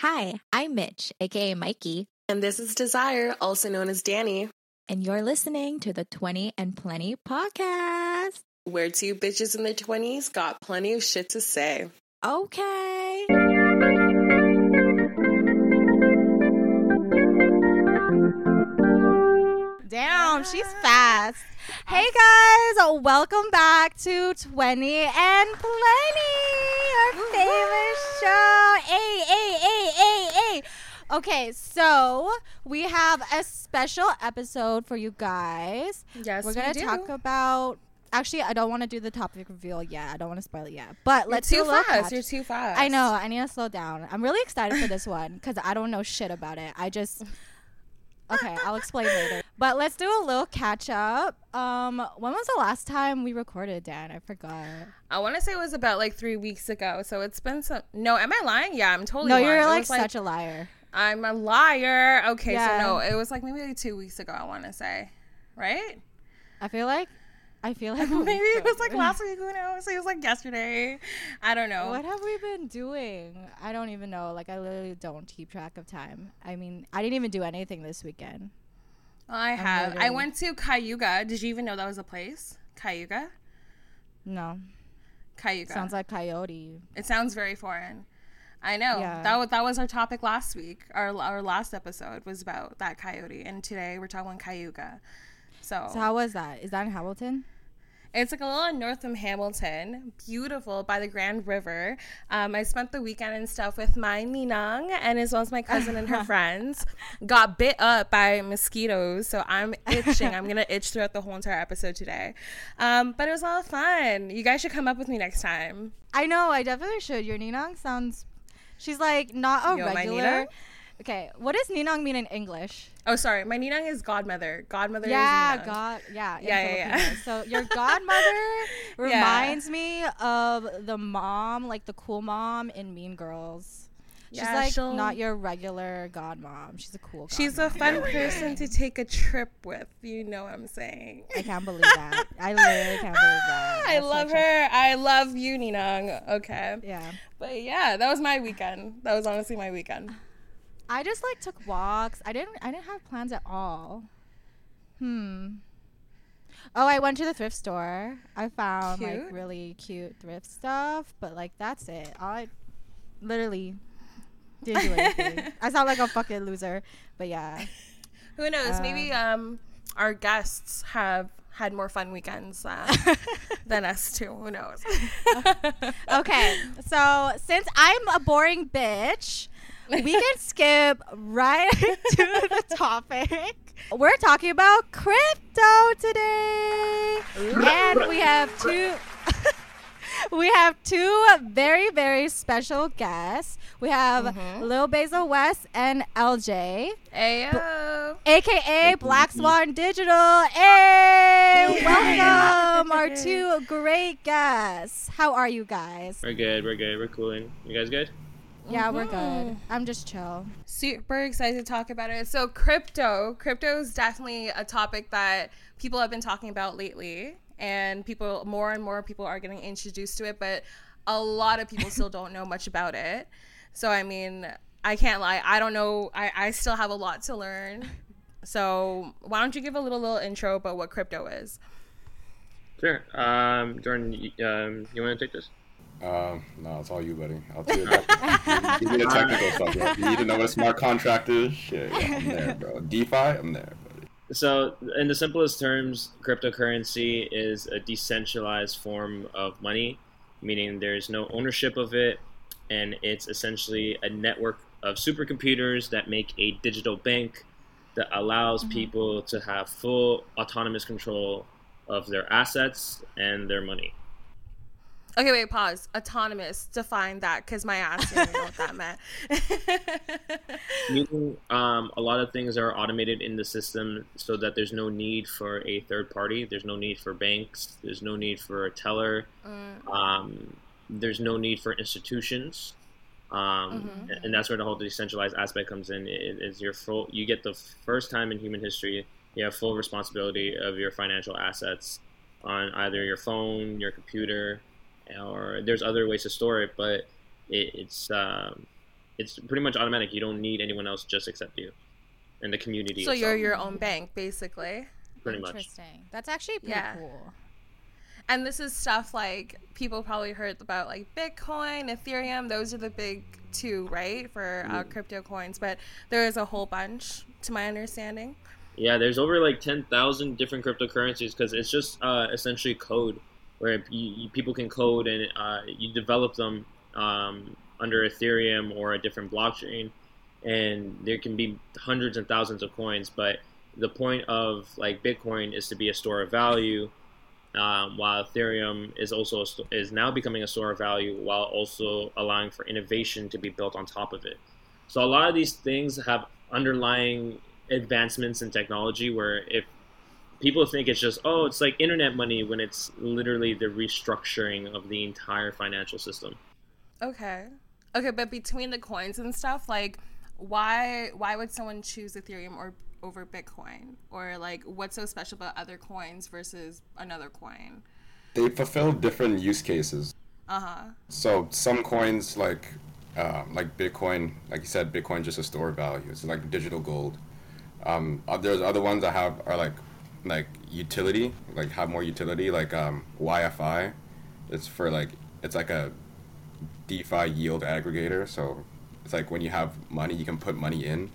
Hi, I'm Mitch, aka Mikey, And this is Desire, also known as Danny, and you're listening to the 20 and Plenty podcast. where two bitches in their 20s got plenty of shit to say. Okay. Damn, she's ah. fast. Hey guys, welcome back to 20 and Plenty, our favorite show. Hey, hey, hey, hey, hey. Okay, so we have a special episode for you guys. Yes, We're gonna talk about. Actually, I don't want to do the topic reveal yet. I don't want to spoil it yet. But let's too do a little fast. catch- You're too fast. I know. I need to slow down. I'm really excited for this one because I don't know shit about it. I just. Okay, I'll explain later. But let's do a little catch up. Um, when was the last time we recorded, Dan? I forgot. I want to say it was about like three weeks ago. So it's been some. No, am I lying? Yeah, I'm totally. No, lying. you're like was, such a liar. I'm a liar. Okay, Yeah. so no, it was like maybe like two weeks ago. I want to say, right? I feel like. I feel like maybe it was like last week. Who knows? It was like yesterday. I don't know. What have we been doing? I don't even know. Like I literally don't keep track of time. I mean, I didn't even do anything this weekend. I have. I went to Cayuga. Did you even know that was a place? Cayuga. No, Cayuga. sounds like coyote. It sounds very foreign. I know. Yeah. That was that was our topic last week. Our our last episode was about that coyote, and today we're talking Cayuga. So, So how was that? Is that in Hamilton? it's like a little north of Hamilton, beautiful by the Grand River. Um, I spent the weekend and stuff with my ninang and as well as my cousin and her friends. Got bit up by mosquitoes, so I'm itching. I'm gonna itch throughout the whole entire episode today. Um, but it was all fun. You guys should come up with me next time. I know, I definitely should. Your Ninong sounds. She's like not a my regular. Ninong? Okay, what does Ninong mean in English? Oh, sorry, my ninang is godmother. Godmother yeah. God. Yeah, Yeah, yeah, yeah. So your godmother reminds me of the mom, like the cool mom in Mean Girls. She's Yeah, like she'll- not your regular godmom. She's a cool. She's a fun person to take a trip with. You know what I'm saying. I can't believe that. I literally can't believe that. I love her. I love you, Ninang. Okay. yeah. But yeah, that was my weekend. That was honestly my weekend. I just like took walks. I didn't I didn't have plans at all. Hmm. Oh, I went to the thrift store. I found Cute. like really cute thrift stuff, but like that's it. All I literally didn't do anything. I sound like a fucking loser, but yeah. Who knows? Maybe um our guests have had more fun weekends uh, than us too. Who knows? Okay, so since I'm a boring bitch, we can skip right to the topic. We're talking about crypto today, and we have two. we have two very very special guests. We have mm-hmm. Lil Basil West and LJ, Ayo. aka Black Swan Digital. Hey, welcome our two great guests. How are you guys? We're good. We're good. We're cooling. You guys good? Yeah, we're good. I'm just chill. super excited to talk about it. So crypto, crypto is definitely a topic that people have been talking about lately, and people more and more people are getting introduced to it, but a lot of people still don't know much about it. So I mean, I can't lie, I don't know. I I still have a lot to learn. So why don't you give a little little intro about what crypto is? Sure. Um, Jordan, um, you want to take this? Um, no, it's all you, buddy. I'll do it. Give me the technical stuff, bro. You need to know what a smart contract is, shit, yeah, I'm there, bro. DeFi, I'm there, buddy. So, in the simplest terms, cryptocurrency is a decentralized form of money, meaning there's no ownership of it, and it's essentially a network of supercomputers that make a digital bank that allows people to have full autonomous control of their assets and their money. Okay, wait, pause. Autonomous. Define that, because my ass didn't know what that meant. Meaning, um, a lot of things are automated in the system so that there's no need for a third party. There's no need for banks. There's no need for a teller. Um, there's no need for institutions. Um, and- And that's where the whole decentralized aspect comes in. It is your full. You get the first time in human history you have full responsibility of your financial assets on either your phone, your computer, or there's other ways to store it, but it, it's um, it's pretty much automatic. You don't need anyone else just except you and the community. So you're your own bank, basically. pretty much. Interesting. That's actually pretty Yeah. cool. And this is stuff like people probably heard about like Bitcoin, Ethereum. Those are the big two, right, for uh, crypto coins. But there is a whole bunch, to my understanding. Yeah, there's over like ten thousand different cryptocurrencies because it's just uh, essentially code where you, you, people can code and uh, you develop them um, under Ethereum or a different blockchain, and there can be hundreds and thousands of coins. But the point of like Bitcoin is to be a store of value, um, while Ethereum is also a, sto- is now becoming a store of value while also allowing for innovation to be built on top of it. So a lot of these things have underlying advancements in technology where if people think it's just oh it's like internet money when it's literally the restructuring of the entire financial system Okay. Okay, but between the coins and stuff, like why why would someone choose Ethereum or over Bitcoin? Or like what's so special about other coins versus another coin? They fulfill different use cases. Uh-huh. So some coins like um, like Bitcoin, like you said, Bitcoin just a store of value. It's like digital gold. Um, uh, there's other ones that have are like like utility, like have more utility, like um, YFI. It's for like it's like a DeFi yield aggregator. So it's like when you have money, you can put money in,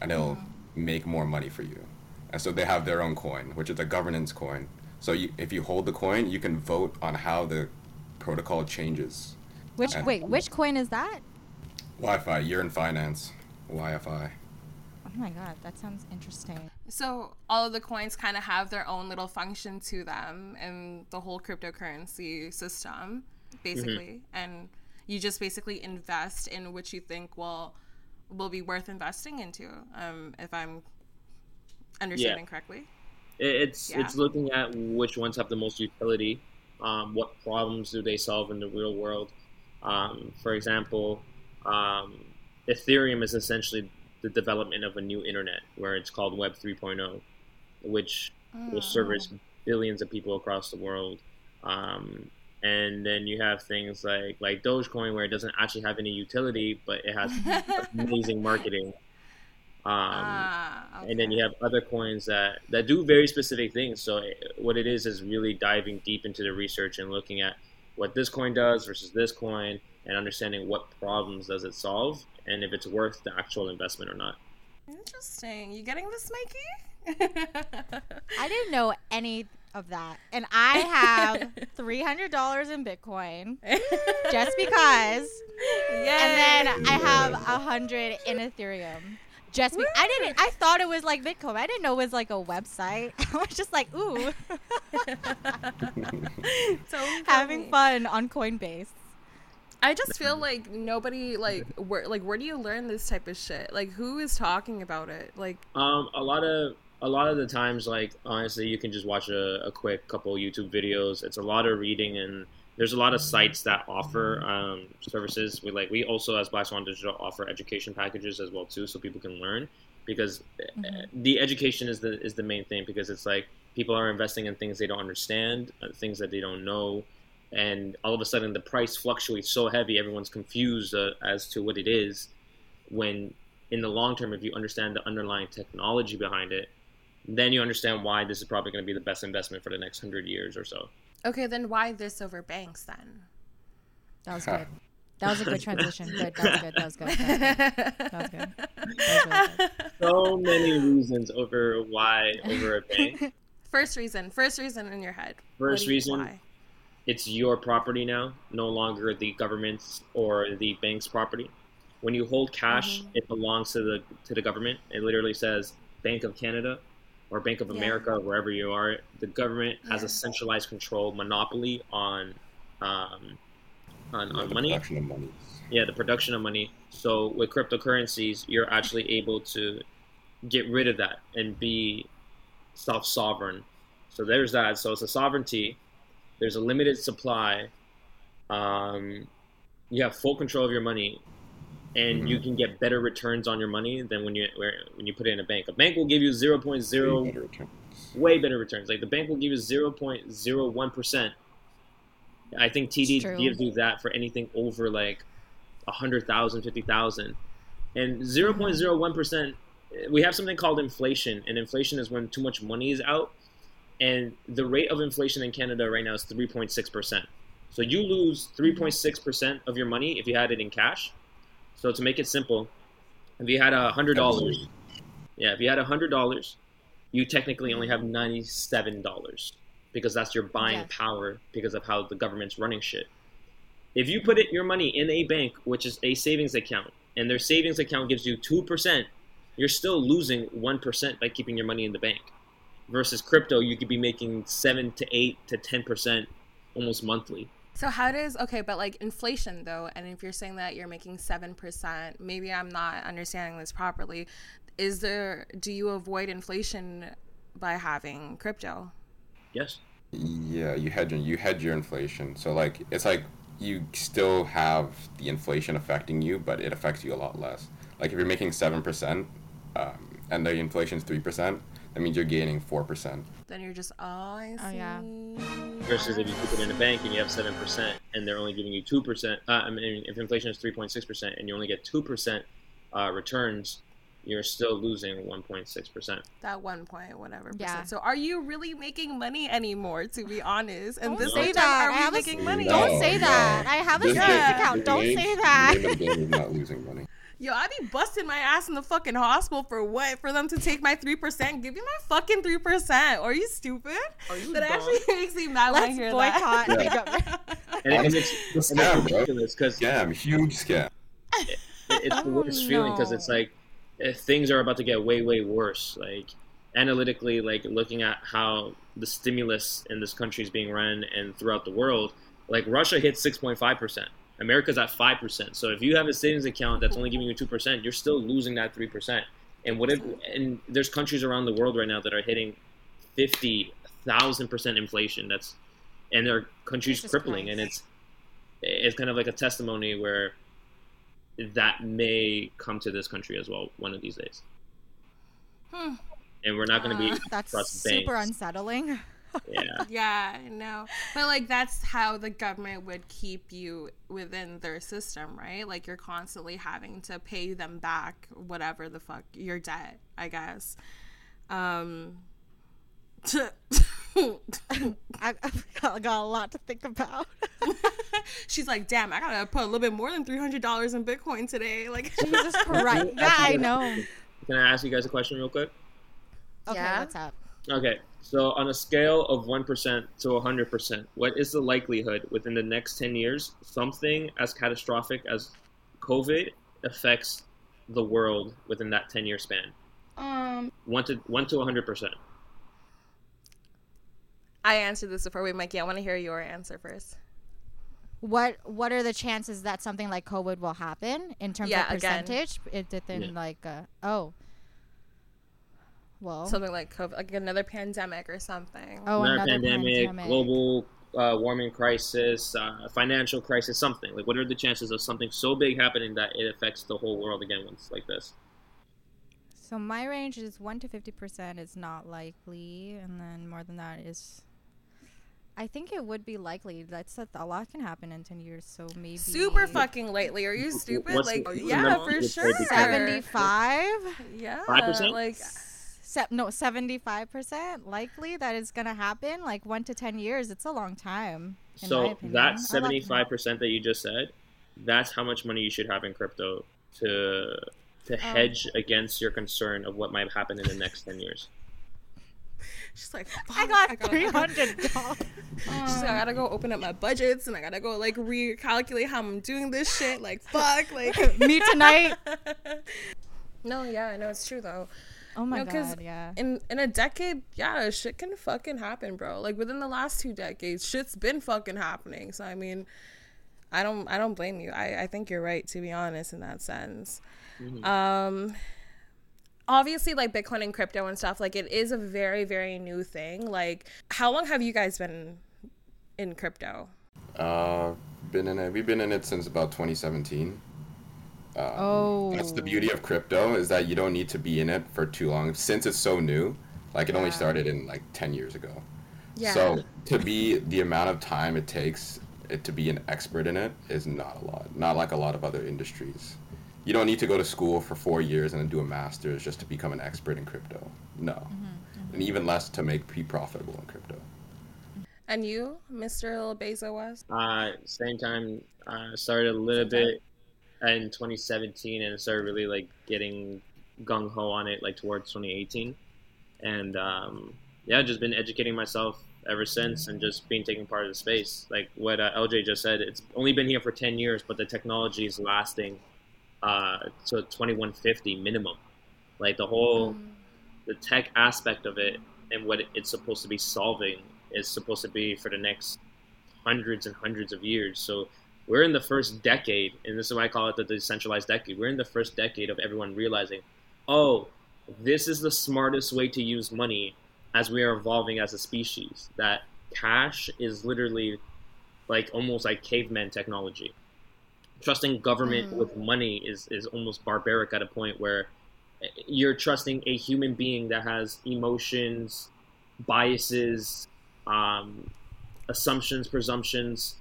and it'll make more money for you. And so they have their own coin, which is a governance coin. So you, if you hold the coin, you can vote on how the protocol changes. Which And- wait, which coin is that? YFI, you're in finance. YFI. Oh my god, that sounds interesting. So all of the coins kind of have their own little function to them in the whole cryptocurrency system, basically. And you just basically invest in which you think will will be worth investing into. Um, if I'm understanding correctly. It's Yeah. it's looking at which ones have the most utility um, what problems do they solve in the real world um, for example um, ethereum is essentially the development of a new internet where it's called web 3.0 which will service billions of people across the world. Um, and then you have things like like dogecoin where it doesn't actually have any utility but it has amazing marketing. Um, ah, and then you have other coins that that do very specific things. So it, what it is is really diving deep into the research and looking at what this coin does versus this coin and understanding what problems does it solve and if it's worth the actual investment or not Interesting. You getting this, Mikey? I didn't know any of that, and I have three hundred dollars in Bitcoin just because, and then I have a hundred in Ethereum. Just be- I didn't. I thought it was like Bitcoin. I didn't know it was like a website. I was just like, ooh, so having fun on Coinbase. I just feel like nobody like where like where do you learn this type of shit? Like who is talking about it? Like um, a lot of a lot of the times like honestly you can just watch a, a quick couple youtube videos it's a lot of reading and there's a lot of sites that offer um, services we like we also as black swan digital offer education packages as well too so people can learn because uh, the education is the is the main thing because it's like people are investing in things they don't understand uh, things that they don't know and all of a sudden the price fluctuates so heavy everyone's confused uh, as to what it is when in the long term if you understand the underlying technology behind it then you understand why this is probably going to be the best investment for the next hundred years or so. okay, then why this over banks then? That was good. That was a good transition. Good. That was good. That was good. That was good. That was good. That was really good. So many reasons over why over a bank. First reason. First reason in your head. First reason, why? It's your property now, no longer the government's or the bank's property. When you hold cash, it belongs to the to the government. It literally says Bank of Canada or Bank of Yeah. America, or wherever you are. The government has a centralized control monopoly on um, on, on the money. production of money. yeah the production of money so with cryptocurrencies you're actually able to get rid of that and be self-sovereign so there's that so it's a sovereignty there's a limited supply um, you have full control of your money and you can get better returns on your money than when you where, when you put it in a bank a bank will give you 0.0 Better way better returns. Like the bank will give you zero point zero one percent. I think TD true. gives you that for anything over like 100,000, 50,000. And 0.01%, we have something called inflation, and inflation is when too much money is out. And the rate of inflation in Canada right now is 3.6%. So you lose 3.6% of your money if you had it in cash. So to make it simple, if you had a hundred dollars, yeah, if you had a hundred dollars, you technically only have ninety-seven dollars because that's your buying Yes. power because of how the government's running shit. If you put it your money in a bank, which is a savings account, and their savings account gives you two percent, you're still losing one percent by keeping your money in the bank. Versus crypto, you could be making seven to eight to ten percent almost monthly. So how does okay, but like inflation though, and if you're saying that you're making seven percent, maybe I'm not understanding this properly. Is there do you avoid inflation by having crypto? Yes. Yeah, you hedge you hedge your inflation. So like it's like you still have the inflation affecting you, but it affects you a lot less. Like if you're making seven percent, um, and the inflation's three percent, that means you're gaining four percent. Then you're just oh, I see. Oh, yeah. versus if you keep it in a bank and you have seven percent and they're only giving you two percent. Uh, I mean, if inflation is three point six percent and you only get two percent uh, returns, you're still losing one point six percent. That one point whatever percent. Yeah. So are you really making money anymore? To be honest, and Don't this say time, that. are I we have a- making money? Don't say that. I have a savings day- account. Don't say that. the name of the game is not losing money. Yo, I be busting my ass in the fucking hospital for what? For them to take my three percent? Give me my fucking three percent. Are you stupid? Are you that dumb? actually makes me mad when I Let's hear boycott that. the Yeah. And, and Honestly, it's, it's a it's scam, bro. ridiculous because Scam, huge scam. it's the worst feeling because it's like eh, things are about to get way way worse. Like analytically, like looking at how the stimulus in this country is being run and throughout the world, like Russia hit six point five percent. America's at five percent. So if you have a savings account that's only giving you two percent, you're still losing that three percent. And what if? And there's countries around the world right now that are hitting fifty thousand percent inflation. That's and their countries crippling, Christ. and it's it's kind of like a testimony where that may come to this country as well one of these days. Hmm. And we're not going to be Uh, That's super banks. unsettling. Yeah. Yeah, I know. But like that's how the government would keep you within their system, right? Like you're constantly having to pay them back whatever the fuck your debt, I guess. Um I, I've got a lot to think about. She's like, "Damn, I got to put a little bit more than $300 in Bitcoin today." Like Jesus Christ. Yeah, I know. Can I ask you guys a question real quick? Okay, Yeah. what's up? Okay. So on a scale of 1% to 100%, what is the likelihood within the next 10 years something as catastrophic as COVID affects the world within that 10 year span? um 1 to 1 to 100%. I answered this before. Wait, Mikey, I want to hear your answer first. What What are the chances that something like COVID will happen in terms Yeah, of again. percentage? It within Yeah. like uh, oh, well, Something like COVID, like another pandemic or something. oh Another another pandemic, pandemic. global uh, warming crisis, uh, financial crisis, something. Like, what are the chances of something so big happening that it affects the whole world again once like this? So my range is one to fifty percent is not likely, and then more than that is. I think it would be likely. That's a, a lot can happen in ten years, so maybe Super fucking lately. Are you stupid? What's like, the- yeah, for you would say sure. seventy-five. Yeah, 5%? like Se- no, seventy-five percent likely that it's gonna happen. Like one to ten years, it's a long time. So opinion. that A lot can seventy five happen. percent that you just said, that's how much money you should have in crypto to to oh. hedge against your concern of what might happen in the next ten years. she's like, I got gotta- three hundred dollars. She's like, I gotta go open up my budgets and I gotta go like recalculate how I'm doing this shit. Like, fuck, like. Me tonight. no, yeah, I know it's true though. Oh my No, 'cause god, yeah. In in a decade, yeah, shit can fucking happen, bro. Like within the last two decades, shit's been fucking happening. So I mean, I don't I don't blame you. I I think you're right to be honest in that sense. Um obviously like Bitcoin and crypto and stuff, like it is a very very new thing. Like how long have you guys been in crypto? Uh, been in it. We've been in it since about 2017. Um, Oh. That's the beauty of crypto is that you don't need to be in it for too long since it's so new. Like it only started in like 10 years ago. Yeah. So to be the amount of time it takes it to be an expert in it is not a lot. Not like a lot of other industries. You don't need to go to school for four years and then do a master's just to become an expert in crypto. No, and even less to make be profitable in crypto. And you, Mr. Bezo was? Uh, same time, uh, started a little bit in 2017 and started really like getting gung ho on it like towards 2018, and um, yeah, just been educating myself ever since and just being taking part of the space. Like what uh, LJ just said, it's only been here for 10 years, but the technology is lasting uh, to 2150 minimum. Like the whole the tech aspect of it and what it's supposed to be solving is supposed to be for the next hundreds and hundreds of years. So we're in the first decade, and this is why I call it the decentralized decade. We're in the first decade of everyone realizing, oh, this is the smartest way to use money as we are evolving as a species. That cash is literally like almost like caveman technology. Trusting government with money is, is almost barbaric at a point where you're trusting a human being that has emotions, biases, um, assumptions, presumptions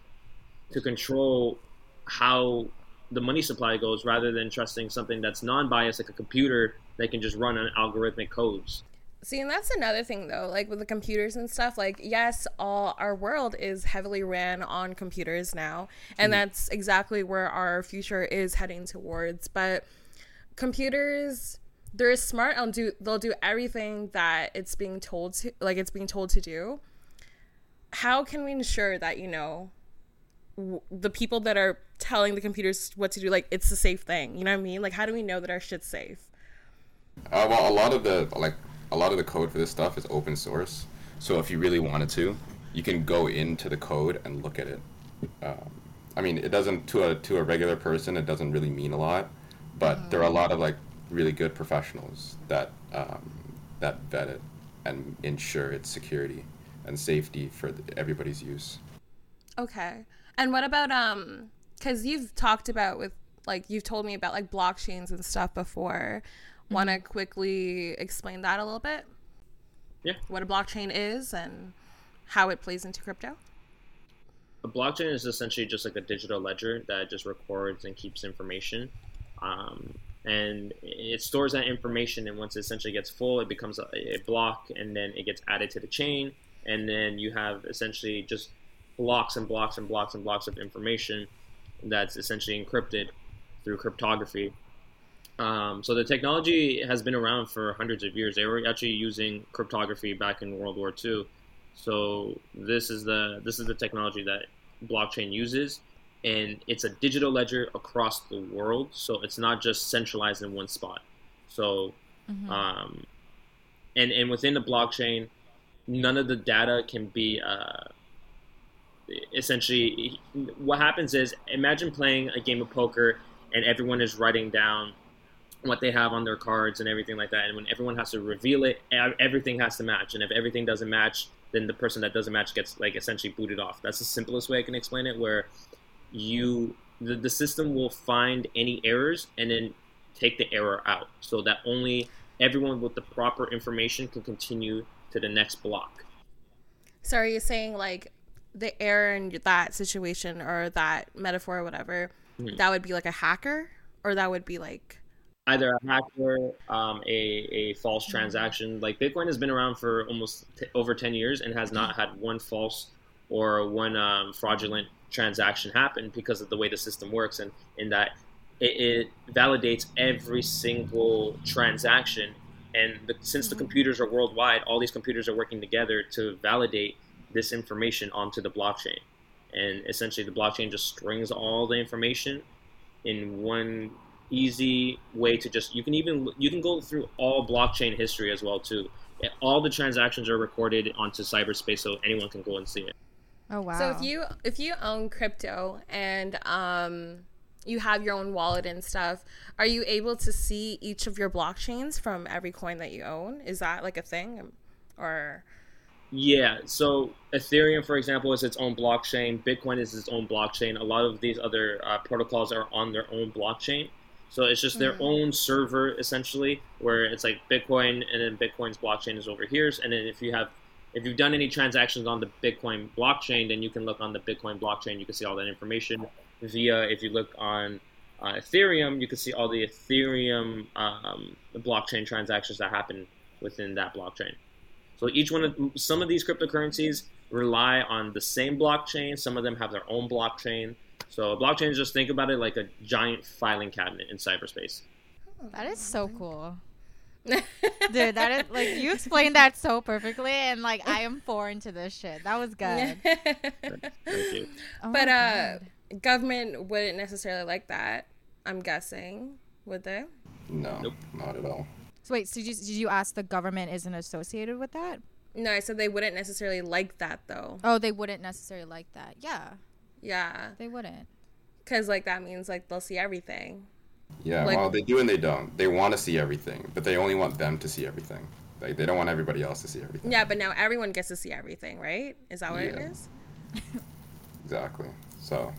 to control how the money supply goes rather than trusting something that's non-biased like a computer that can just run on algorithmic codes. See, and that's another thing though, like with the computers and stuff, like yes, all our world is heavily ran on computers now, and mm-hmm. that's exactly where our future is heading towards. But computers they're smart and do they'll do everything that it's being told to like it's being told to do. How can we ensure that, you know, w- the people that are telling the computers what to do like it's a safe thing, you know what I mean? Like how do we know that our shit's safe? Uh, well, a lot of the like a lot of the code for this stuff is open source. So if you really wanted to, you can go into the code and look at it. Um, I mean, it doesn't to a to a regular person, it doesn't really mean a lot, but there are a lot of like really good professionals that um, that vet it and ensure its security and safety for th- everybody's use. Okay. And what about um cuz you've talked about with like you've told me about like blockchains and stuff before. Want to quickly explain that a little bit? Yeah. What a blockchain is and how it plays into crypto? A blockchain is essentially just like a digital ledger that just records and keeps information. Um, and it stores that information, and once it essentially gets full, it becomes a, a block, and then it gets added to the chain, and then you have essentially just blocks and blocks and blocks and blocks of information that's essentially encrypted through cryptography. Um, so the technology has been around for hundreds of years. They were actually using cryptography back in World War II. So this is the this is the technology that blockchain uses, and it's a digital ledger across the world. So it's not just centralized in one spot. So, um, and and within the blockchain, none of the data can be uh, essentially. What happens is, imagine playing a game of poker, and everyone is writing down what they have on their cards and everything like that. And when everyone has to reveal it, everything has to match. And if everything doesn't match, then the person that doesn't match gets like essentially booted off. That's the simplest way I can explain it. Where you the, the system will find any errors and then take the error out, so that only everyone with the proper information can continue to the next block. So are you saying like the error in that situation or that metaphor or whatever, that would be like a hacker? Or that would be like either a hacker, um, a, a false transaction. Like Bitcoin has been around for almost t- over 10 years and has not had one false or one um, fraudulent transaction happen because of the way the system works. And in that it, it validates every single transaction. And the, since the computers are worldwide, all these computers are working together to validate this information onto the blockchain. And essentially, the blockchain just strings all the information in one easy way to just you can even you can go through all blockchain history as well too all the transactions are recorded onto cyberspace so anyone can go and see it Oh wow. So if you if you own crypto and um you have your own wallet and stuff, are you able to see each of your blockchains from every coin that you own? Is that like a thing or yeah so ethereum for example is its own blockchain bitcoin is its own blockchain a lot of these other uh, protocols are on their own blockchain so it's just their own server essentially where it's like bitcoin and then bitcoin's blockchain is over here and then if you have if you've done any transactions on the Bitcoin blockchain, then you can look on the Bitcoin blockchain. You can see all that information. Via, if you look on uh, Ethereum, you can see all the Ethereum um, blockchain transactions that happen within that blockchain. So each one of some of these cryptocurrencies rely on the same blockchain. Some of them have their own blockchain. So blockchains, just think about it like a giant filing cabinet in cyberspace. That is so cool. Dude, that is like you explained that so perfectly, and like I am foreign to this shit. That was good. Thank you. Oh but uh, government wouldn't necessarily like that. I'm guessing, would they? No, Nope. not at all. So wait, so did you, did you ask the government isn't associated with that? No, I said they wouldn't necessarily like that though. Oh, they wouldn't necessarily like that. Yeah, Yeah, they wouldn't. because like that means like they'll see everything. Yeah, Like- well, they do and they don't. They want to see everything, but they only want them to see everything. Like they don't want everybody else to see everything. Yeah, but now everyone gets to see everything, right? Is that what it Yeah. is? Exactly. So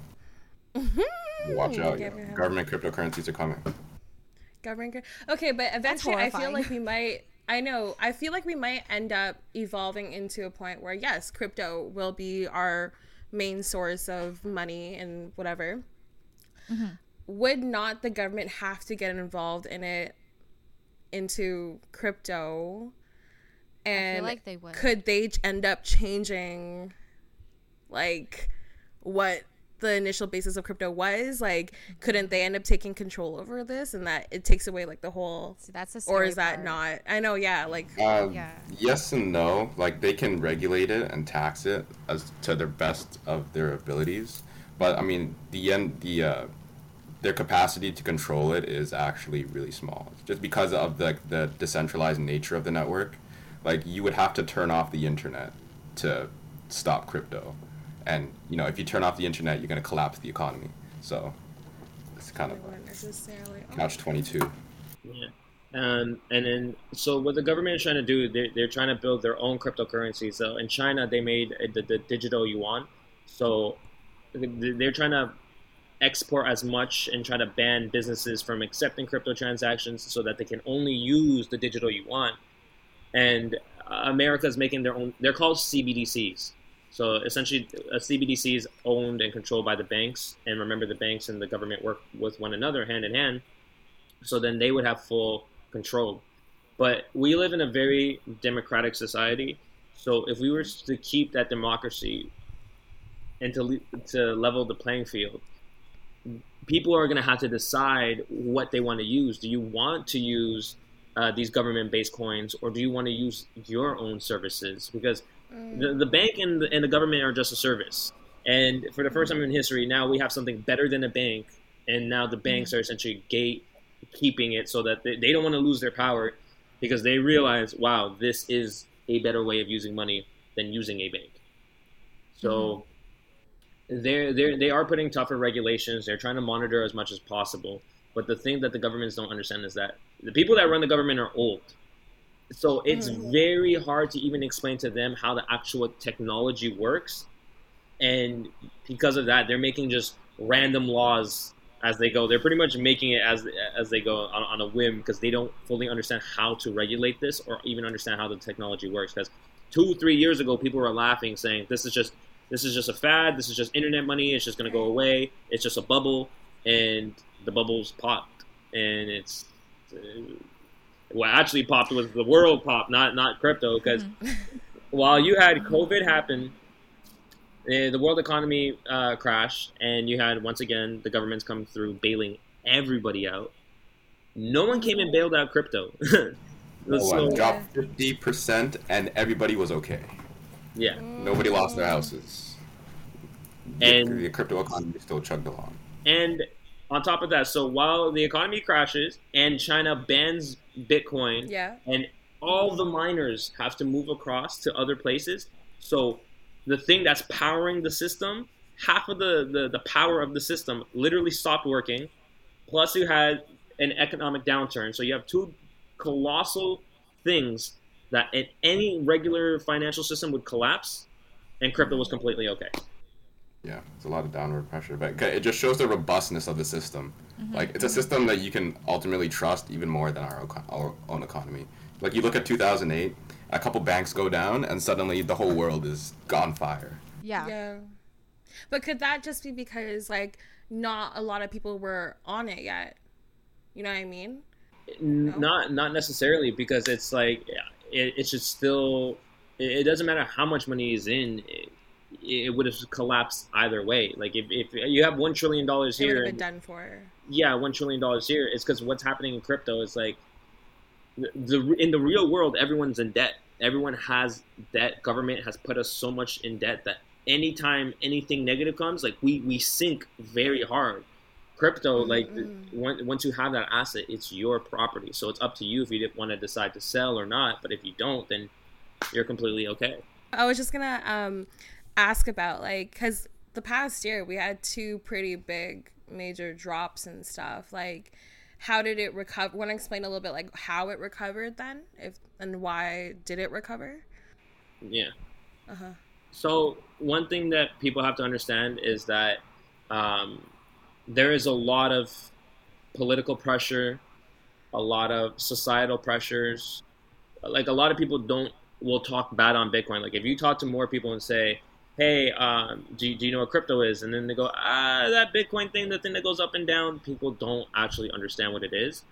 watch out. Yeah. Government- Government cryptocurrencies are coming. Government. Okay, but eventually, I feel like we might. I know. I feel like we might end up evolving into a point where yes, crypto will be our main source of money and whatever. Mm-hmm. Would not the government have to get involved in it into crypto? And like they would. could they end up changing like what the initial basis of crypto was like couldn't they end up taking control over this and that it takes away like the whole See, that's the or is that part. not i know yeah like Uh, Yeah. Yes and no. Like they can regulate it and tax it as to their best of their abilities, but I mean the end the uh, their capacity to control it is actually really small, just because of the the decentralized nature of the network. Like you would have to turn off the internet to stop crypto, and you know if you turn off the internet, you're gonna collapse the economy. So it's kind of they wouldn't necessarily catch twenty two. Yeah. Um, and then, so what the government is trying to do, they're, they're trying to build their own cryptocurrency. So in China, they made uh, the, the digital yuan. So they're trying to export as much and try to ban businesses from accepting crypto transactions so that they can only use the digital yuan. And uh, America is making their own, they're called CBDCs. So essentially, uh, a CBDC is owned and controlled by the banks. And remember, the banks and the government work with one another hand in hand so then they would have full control. But we live in a very democratic society, so if we were to keep that democracy and to to level the playing field, people are going to have to decide what they want to use. Do you want to use uh, these government-based coins, or do you want to use your own services? Because mm. the, the bank and the, and the government are just a service. And for the first time in history, now we have something better than a bank, and now the banks mm. are essentially gatekeeping it so that they, they don't want to lose their power because they realize, wow, this is a better way of using money than using a bank. So mm-hmm. they're, they're, they are putting tougher regulations. They're trying to monitor as much as possible. But the thing that the governments don't understand is that the people that run the government are old. So it's mm. very hard to even explain to them how the actual technology works. And because of that, they're making just random laws as they go. They're pretty much making it as as they go on, on a whim because they don't fully understand how to regulate this or even understand how the technology works. Because two, three years ago, people were laughing, saying this is just this is just a fad. This is just internet money. It's just going to go away. It's just a bubble, and the bubble's popped, and it's uh, what actually popped was the world pop, not not crypto. Because while you had COVID happen, the world economy uh, crashed, and you had once again the governments come through bailing everybody out. No one came and bailed out crypto. No So- one dropped fifty percent, and everybody was okay. yeah, Nobody lost their houses. And- the, the crypto economy still chugged along. And on top of that, so while the economy crashes and China bans Bitcoin, yeah and all the miners have to move across to other places, so the thing that's powering the system, half of the, the, the power of the system literally stopped working. Plus, you had an economic downturn. So you have two colossal things that in any regular financial system would collapse, and crypto was completely okay. Yeah, it's a lot of downward pressure, but it just shows the robustness of the system. Mm-hmm. Like it's a system that you can ultimately trust even more than our, our own economy. Like you look at 2008, a couple banks go down, and suddenly the whole world is gone fire. Yeah. Yeah. But could that just be because like not a lot of people were on it yet? You know what I mean? N- Not not necessarily because it's like it, it should still. It, it doesn't matter how much money is in. It, it would have collapsed either way. Like if, if you have one trillion dollars It would here, have been done for. yeah, one trillion dollars here. It's because what's happening in crypto is like the, the in the real world, everyone's in debt. Everyone has debt. Government has put us so much in debt that anytime anything negative comes, like we we sink very hard. Crypto, like once once you have that asset, it's your property. So it's up to you if you want to decide to sell or not. But if you don't, then you're completely okay. I was just gonna um ask about like because the past year we had two pretty big major drops and stuff. Like, how did it recover? Want to explain a little bit like how it recovered then, if and why did it recover? Yeah. Uh-huh. So one thing that people have to understand is that um, there is a lot of political pressure, a lot of societal pressures. Like a lot of people don't will talk bad on Bitcoin. Like if you talk to more people and say, "Hey, um, do, you- do you know what crypto is?" and then they go, "Ah, that Bitcoin thing, the thing that goes up and down." People don't actually understand what it is.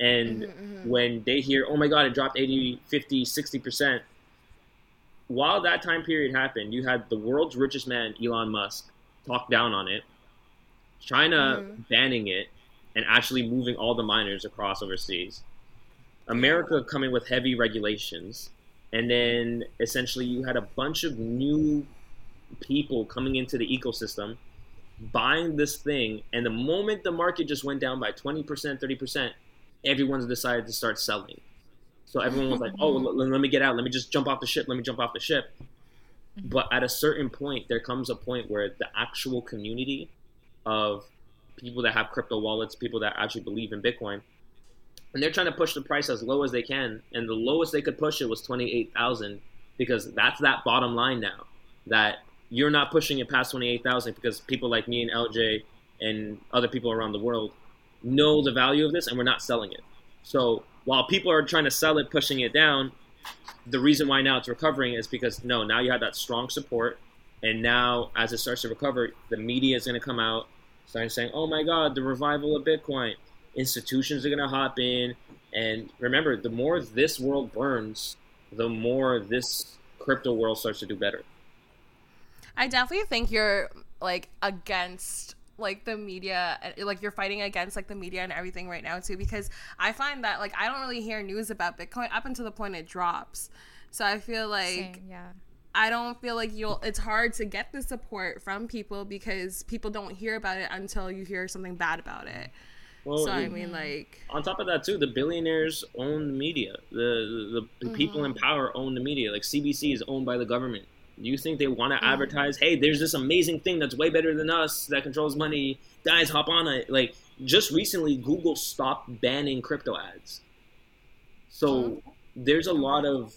And when they hear, "Oh my God, it dropped 80, 50, 60 percent," while that time period happened, you had the world's richest man, Elon Musk, talk down on it, China banning it, and actually moving all the miners across overseas. America coming with heavy regulations, and then essentially you had a bunch of new people coming into the ecosystem, buying this thing, and the moment the market just went down by 20%, 30%, everyone's decided to start selling. So everyone was like, "Oh, let me get out. Let me just jump off the ship. Let me jump off the ship." Mm-hmm. But at a certain point, there comes a point where the actual community of people that have crypto wallets, people that actually believe in Bitcoin, and they're trying to push the price as low as they can. And the lowest they could push it was twenty eight thousand because that's that bottom line now. That you're not pushing it past twenty eight thousand because people like me and LJ and other people around the world know the value of this, and we're not selling it. So while people are trying to sell it, pushing it down, the reason why now it's recovering is because no, now you have that strong support, and now as it starts to recover, the media is going to come out, starting saying, "Oh my God, the revival of Bitcoin." Institutions are going to hop in, and remember, the more this world burns, the more this crypto world starts to do better. I definitely think you're like against like the media uh, like you're fighting against like the media and everything right now too because I find that like I don't really hear news about Bitcoin up until the point it drops. So I feel like Same, yeah. I don't feel like you'll it's hard to get the support from people because people don't hear about it until you hear something bad about it. Well, so I mean like on top of that too the billionaires own the media the the, the people in power own the media like cbc is owned by the government do you think they want to advertise hey there's this amazing thing that's way better than us that controls money. Guys hop on it. Like just recently google stopped banning crypto ads. So there's a lot of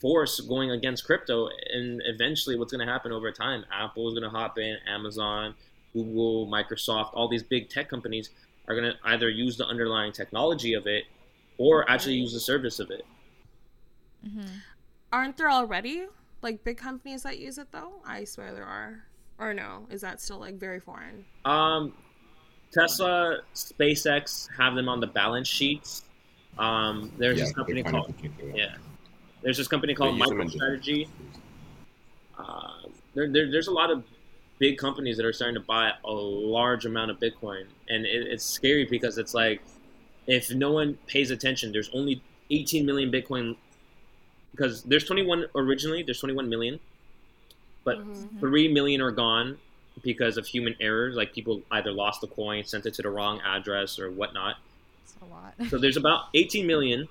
force going against crypto and eventually what's going to happen over time apple is going to hop in amazon google microsoft all these big tech companies are going to either use the underlying technology of it or actually use the service of it. Mm-hmm. aren't there already like big companies that use it though? I swear there are. Or no, is that still like very foreign? um, tesla spacex have them on the balance sheets um, there's Yeah, this company called yeah there's this company called use them in different- microstrategy uh, there, there, there's a lot of big companies that are starting to buy a large amount of Bitcoin, and it, it's scary because it's like if no one pays attention, there's only 18 million Bitcoin because there's 21 originally. There's 21 million, but three million are gone because of human errors. Like people either lost the coin, sent it to the wrong address, or whatnot. It's a lot. So there's about 18 million,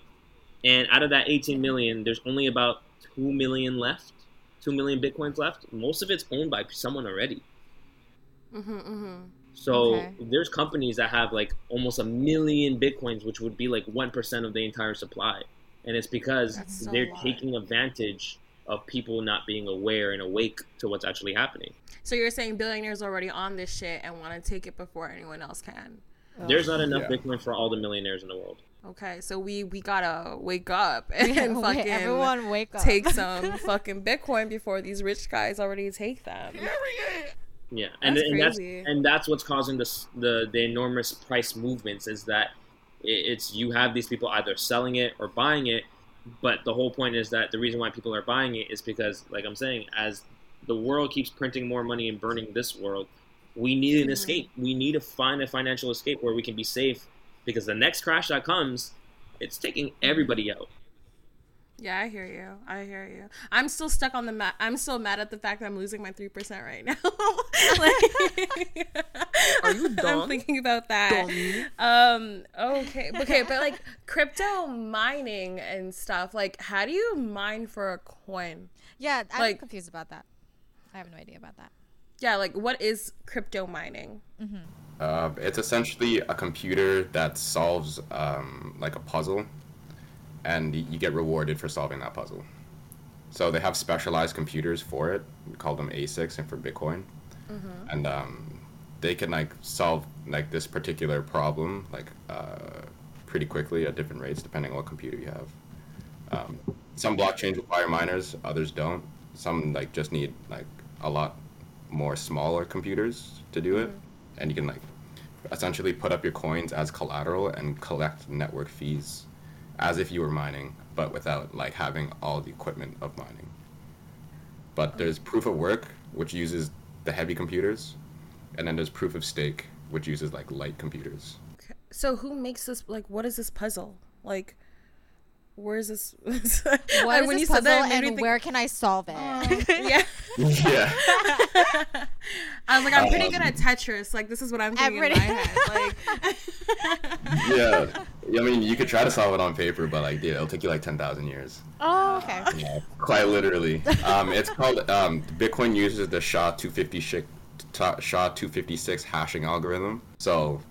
and out of that 18 million, there's only about 2 million left. 2 million bitcoins left. Most of it's owned by someone already. Mm-hmm, mm-hmm. So Okay. there's companies that have like almost a million bitcoins, which would be like 1% of the entire supply. And it's because so they're lot. taking advantage of people not being aware and awake to what's actually happening. So you're saying billionaires are already on this shit and want to take it before anyone else can? Oh. There's not enough Yeah. Bitcoin for all the millionaires in the world. Okay, so we we gotta wake up and Wait, fucking everyone wake up. take some fucking Bitcoin before these rich guys already take them. Yeah, and That's and that's and that's what's causing this the the enormous price movements is that i- it's you have these people either selling it or buying it, but the whole point is that the reason why people are buying it is because, like I'm saying, as the world keeps printing more money and burning this world, we need an Mhm. escape. We need to find a financial escape where we can be safe because the next crash that comes, it's taking everybody out. Yeah, I hear you. I hear you. I'm still stuck on the mat. I'm still mad at the fact that I'm losing my three percent right now. like, Are you I'm thinking about that. Um. Okay. Okay. But like crypto mining and stuff. Like, how do you mine for a coin? Yeah, I'm Like- confused about that. I have no idea about that. Yeah. Like, what is crypto mining? Uh, it's essentially a computer that solves um, like a puzzle, and you get rewarded for solving that puzzle. So they have specialized computers for it. We call them ASICs, and for Bitcoin, and um, they can like solve like this particular problem like uh, pretty quickly at different rates depending on what computer you have. Um, some blockchains require miners, others don't. Some like just need like a lot more smaller computers to do it, and you can like essentially put up your coins as collateral and collect network fees as if you were mining, but without like having all the equipment of mining. But there's proof of work, which uses the heavy computers, and then there's proof of stake, which uses like light computers. So who makes this? Like, what is this puzzle? Like, where's this? What is when this you said puzzle that, and think- where can I solve it? yeah. Yeah. I was like, I'm pretty Um, good at Tetris. Like, this is what I'm thinking pretty- in my head. Like, yeah. I mean, you could try to solve it on paper, but like, yeah, it'll take you like ten thousand years. oh, okay. Yeah, quite literally. Um, it's called um, Bitcoin uses the SHA 256 SHA 256 hashing algorithm. So,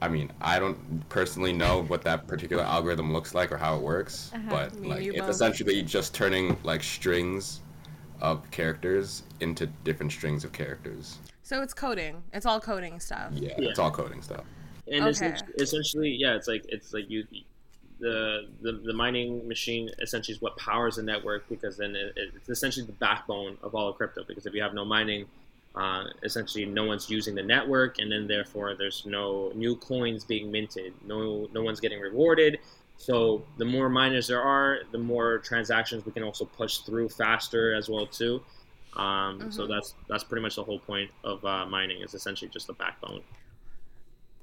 I mean, I don't personally know what that particular algorithm looks like or how it works, but Me like it's both. essentially just turning like strings of characters into different strings of characters. so it's coding. It's all coding stuff. Yeah, Yeah. it's all coding stuff. and Okay. essentially, essentially, yeah, it's like it's like you, the the the mining machine essentially is what powers the network because then it, it's essentially the backbone of all of crypto. Because if you have no mining, uh, essentially no one's using the network, and then therefore there's no new coins being minted. No no one's getting rewarded. So the more miners there are, the more transactions we can also push through faster as well too. Um, So Mhm. that's that's pretty much the whole point of uh, mining is essentially just the backbone.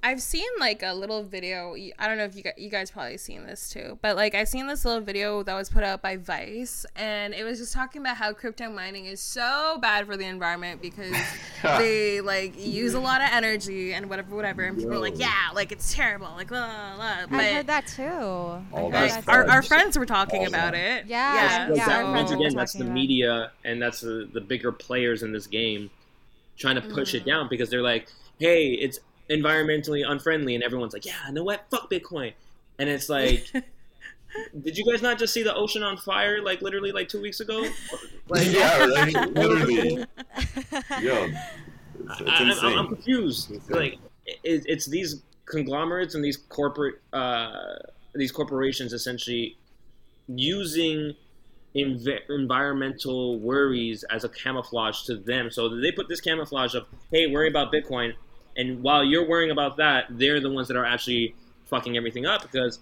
I've seen like a little video. I don't know if you guys, you guys probably seen this too, but like I've seen this little video that was put out by Vice, and it was just talking about how crypto mining is so bad for the environment because they like use a lot of energy and whatever, whatever. And people are like, yeah, like it's terrible, like blah blah. blah. But I heard that too. All I heard that that our, our friends were talking All about it. Yeah, yeah. Like yeah, that, once friends again, that's the talking about- media and that's the, the bigger players in this game trying to push Mm. it down because they're like, hey, it's environmentally unfriendly. And everyone's like, yeah, you know what? Fuck Bitcoin. And it's like, did you guys not just see the ocean on fire like literally like two weeks ago? Like, yeah, right, literally. Yo, it's, it's I, I'm- I'm, I'm confused. Insane. Like, it, it's these conglomerates and these corporate, uh, these corporations essentially using env- environmental worries as a camouflage to them. So they put this camouflage of, hey, worry about Bitcoin, and while you're worrying about that, they're the ones that are actually fucking everything up because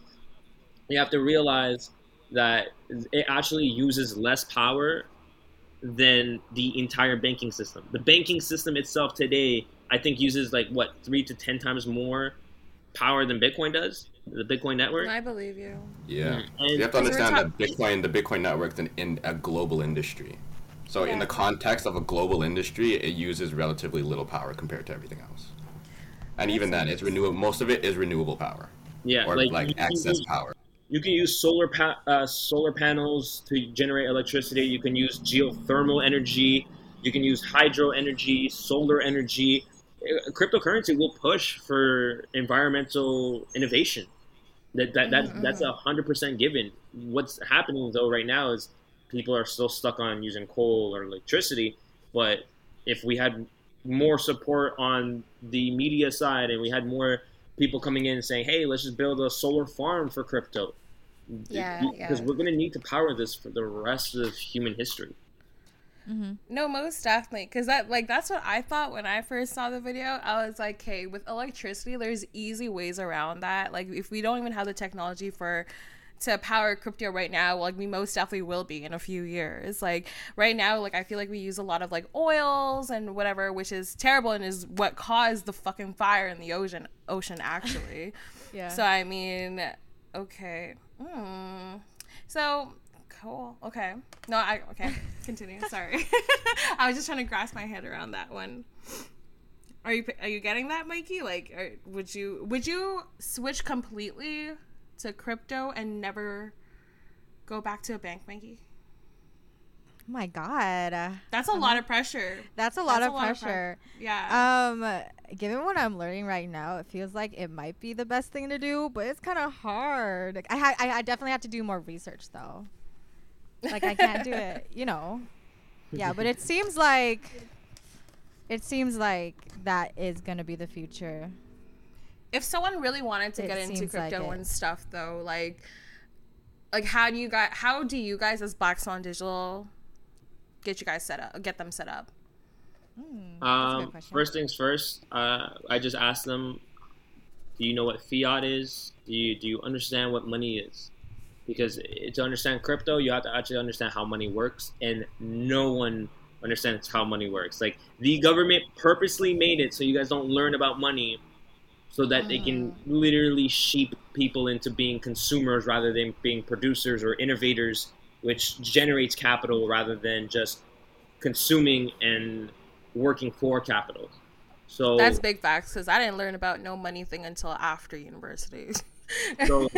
you have to realize that it actually uses less power than the entire banking system. The banking system itself today, I think, uses like what three to ten times more power than Bitcoin does. The Bitcoin network. I believe you. Yeah, And- you have to understand talk- that Bitcoin, the Bitcoin network, is in a global industry. So in the context of a global industry, it uses relatively little power compared to everything else. And even then, it's renewable. Most of it is renewable power Yeah, or like, like, you, can excess use, power. you can use solar pa- uh, solar panels to generate electricity. You can use geothermal energy. You can use hydro energy, solar energy. Uh, Cryptocurrency will push for environmental innovation. That that, that that's a hundred percent given. What's happening though right now is people are still stuck on using coal or electricity. But if we had more support on the media side and we had more people coming in and saying, "Hey, let's just build a solar farm for crypto." Yeah, because yeah. we're gonna need to power this for the rest of human history. Mm-hmm. No, most definitely. Because that, like, that's what I thought when I first saw the video. I was like, okay, with electricity, there's easy ways around that. Like, if we don't even have the technology for to power crypto right now, like we most definitely will be in a few years. Like right now, like I feel like we use a lot of like oils and whatever, which is terrible and is what caused the fucking fire in the ocean. Ocean actually. Yeah. So I mean, okay. Hmm. So cool. Okay. No, I okay. Continue. Sorry. I was just trying to grasp my head around that one. Are you are you getting that, Mikey? Like, are, would you would you switch completely to crypto and never go back to a bank, Mikey? oh my god. That's a lot of pressure. That's a lot, That's of, a lot of pressure. Yeah. Um, given what I'm learning right now, it feels like it might be the best thing to do, but it's kind of hard. Like, I, ha- I I definitely have to do more research though. Like I can't do it, you know. Yeah, but it seems like it seems like that is gonna be the future. If someone really wanted to It get into seems like crypto and stuff though like like how do you guys how do you guys as black swan digital get you guys set up get them set up Hmm, that's a good Um, first things first, uh, I just asked them, "Do you know what fiat is? Do you do you understand what money is?" Because to understand crypto, you have to actually understand how money works, and no one understands how money works. Like the government purposely made it so you guys don't learn about money, so that they can oh. literally sheep people into being consumers rather than being producers or innovators, which generates capital rather than just consuming and working for capital. So that's big facts because i didn't learn about no money thing until after university So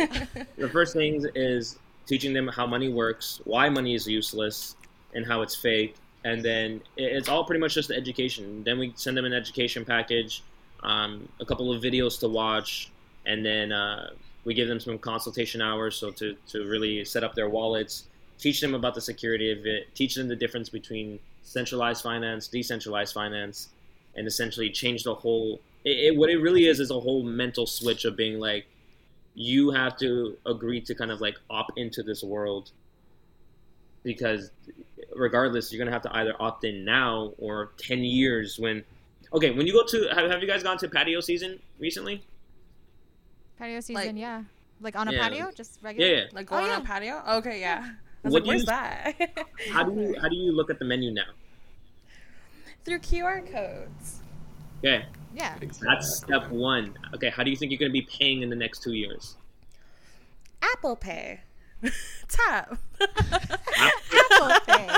the first thing is teaching them how money works, why money is useless, and how it's fake. And then it's all pretty much just the education. Then we send them an education package, um, a couple of videos to watch, and then uh, we give them some consultation hours so to, to really set up their wallets, teach them about the security of it, teach them the difference between centralized finance, decentralized finance, and essentially change the whole. It, it, what it really is is a whole mental switch of being like, you have to agree to kind of like opt into this world because regardless you're gonna have to either opt in now or 10 years when okay when you go to have, have you guys gone to patio season recently patio season, like- yeah. Like on a Yeah. patio, just yeah, regular. yeah. yeah. like oh, going Oh, on yeah. patio okay yeah i What like where's you- that how do you how do you look at the menu now through qr codes okay Yeah. that's step one okay how do you think you're gonna be paying in the next two years apple pay tap Apple Pay.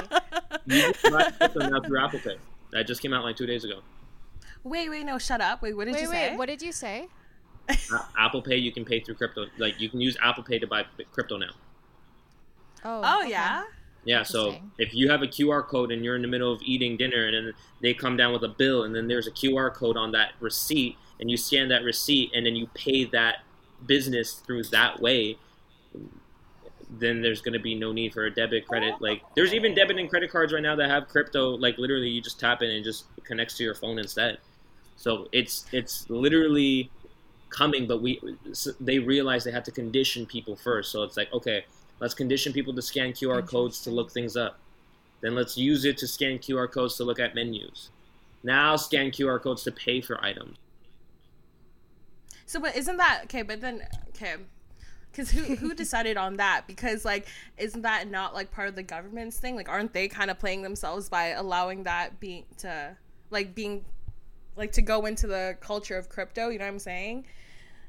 you can buy crypto now through apple pay that just came out like two days ago wait wait no shut up wait what did Wait, you wait. say What did you say? A- apple pay you can pay through crypto like you can use apple pay to buy crypto now Oh. oh okay. yeah Yeah, so if you have a QR code and you're in the middle of eating dinner and then they come down with a bill and then there's a QR code on that receipt and you scan that receipt and then you pay that business through that way, then there's going to be no need for a debit credit. Oh. Like there's even debit and credit cards right now that have crypto like literally you just tap in and it just connects to your phone instead. So it's it's literally coming but we they realize they have to condition people first. So it's like okay, Let's condition people to scan QR codes to look things up. Then let's use it to scan QR codes to look at menus. Now scan QR codes to pay for items. So, but isn't that okay? But then, okay, because who who decided on that? Because like, isn't that not like part of the government's thing? Like, aren't they kind of playing themselves by allowing that being to like being like to go into the culture of crypto? You know what I'm saying?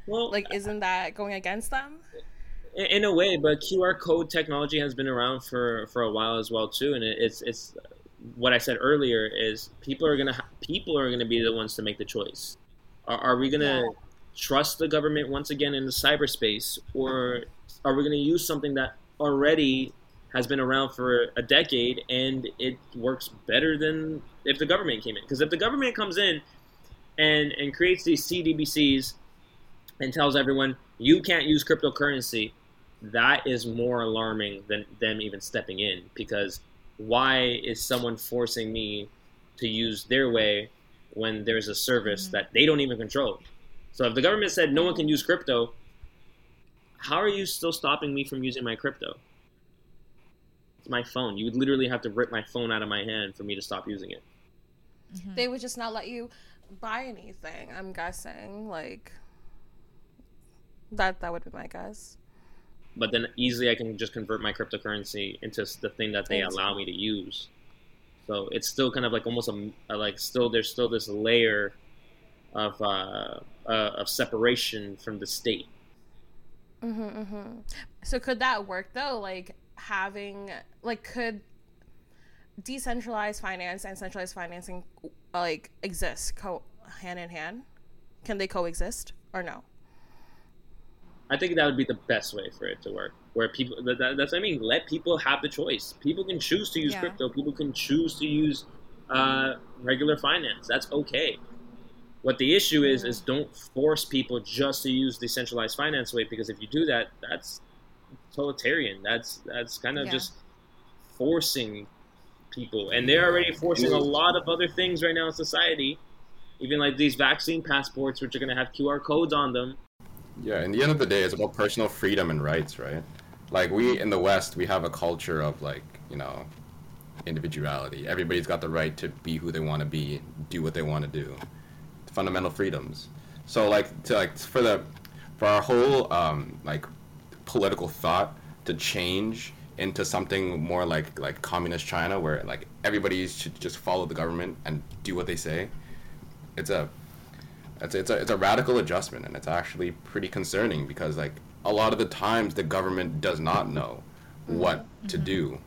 Well, Like, isn't that going against them? in, a way, but QR code technology has been around for for a while as well too, and it's it's what I said earlier is people are gonna ha- people are gonna be the ones to make the choice. Are, are we gonna trust the government once again in the cyberspace, or are we gonna use something that already has been around for a decade and it works better than if the government came in? Because if the government comes in and and creates these CBDCs and tells everyone you can't use cryptocurrency, that is more alarming than them even stepping in. Because why is someone forcing me to use their way when there's a service mm-hmm. that they don't even control? So if the government said no one can use crypto, how are you still stopping me from using my crypto? It's my phone. You would literally have to rip my phone out of my hand for me to stop using it. Mm-hmm. They would just not let you buy anything. I'm guessing like that. That would be my guess. But then easily I can just convert my cryptocurrency into the thing that they allow me to use. So it's still kind of like almost a, a like still there's still this layer of uh, uh, of separation from the state. Mm-hmm, mm-hmm. So could that work though? Like having like could decentralized finance and centralized financing like exist co hand in hand? Can they coexist or no? I think that would be the best way for it to work. Where people, that, that, that's what I mean. Let people have the choice. People can choose to use Yeah. crypto. People can choose to use uh, regular finance. That's okay. What the issue is is don't force people just to use decentralized finance way because if you do that, that's totalitarian. That's that's kind of Yeah. just forcing people, and they're already forcing a lot of other things right now in society. Even like these vaccine passports, which are going to have QR codes on them. Yeah, in the end of the day, it's about personal freedom and rights, right? Like we in the West, we have a culture of like you know, individuality. Everybody's got the right to be who they want to be, do what they want to do. Fundamental freedoms. So like to like for the for our whole um, like political thought to change into something more like like communist China, where like everybody should just follow the government and do what they say. It's a it's, it's a it's a radical adjustment, and it's actually pretty concerning because like a lot of the times the government does not know mm-hmm. what to mm-hmm. do,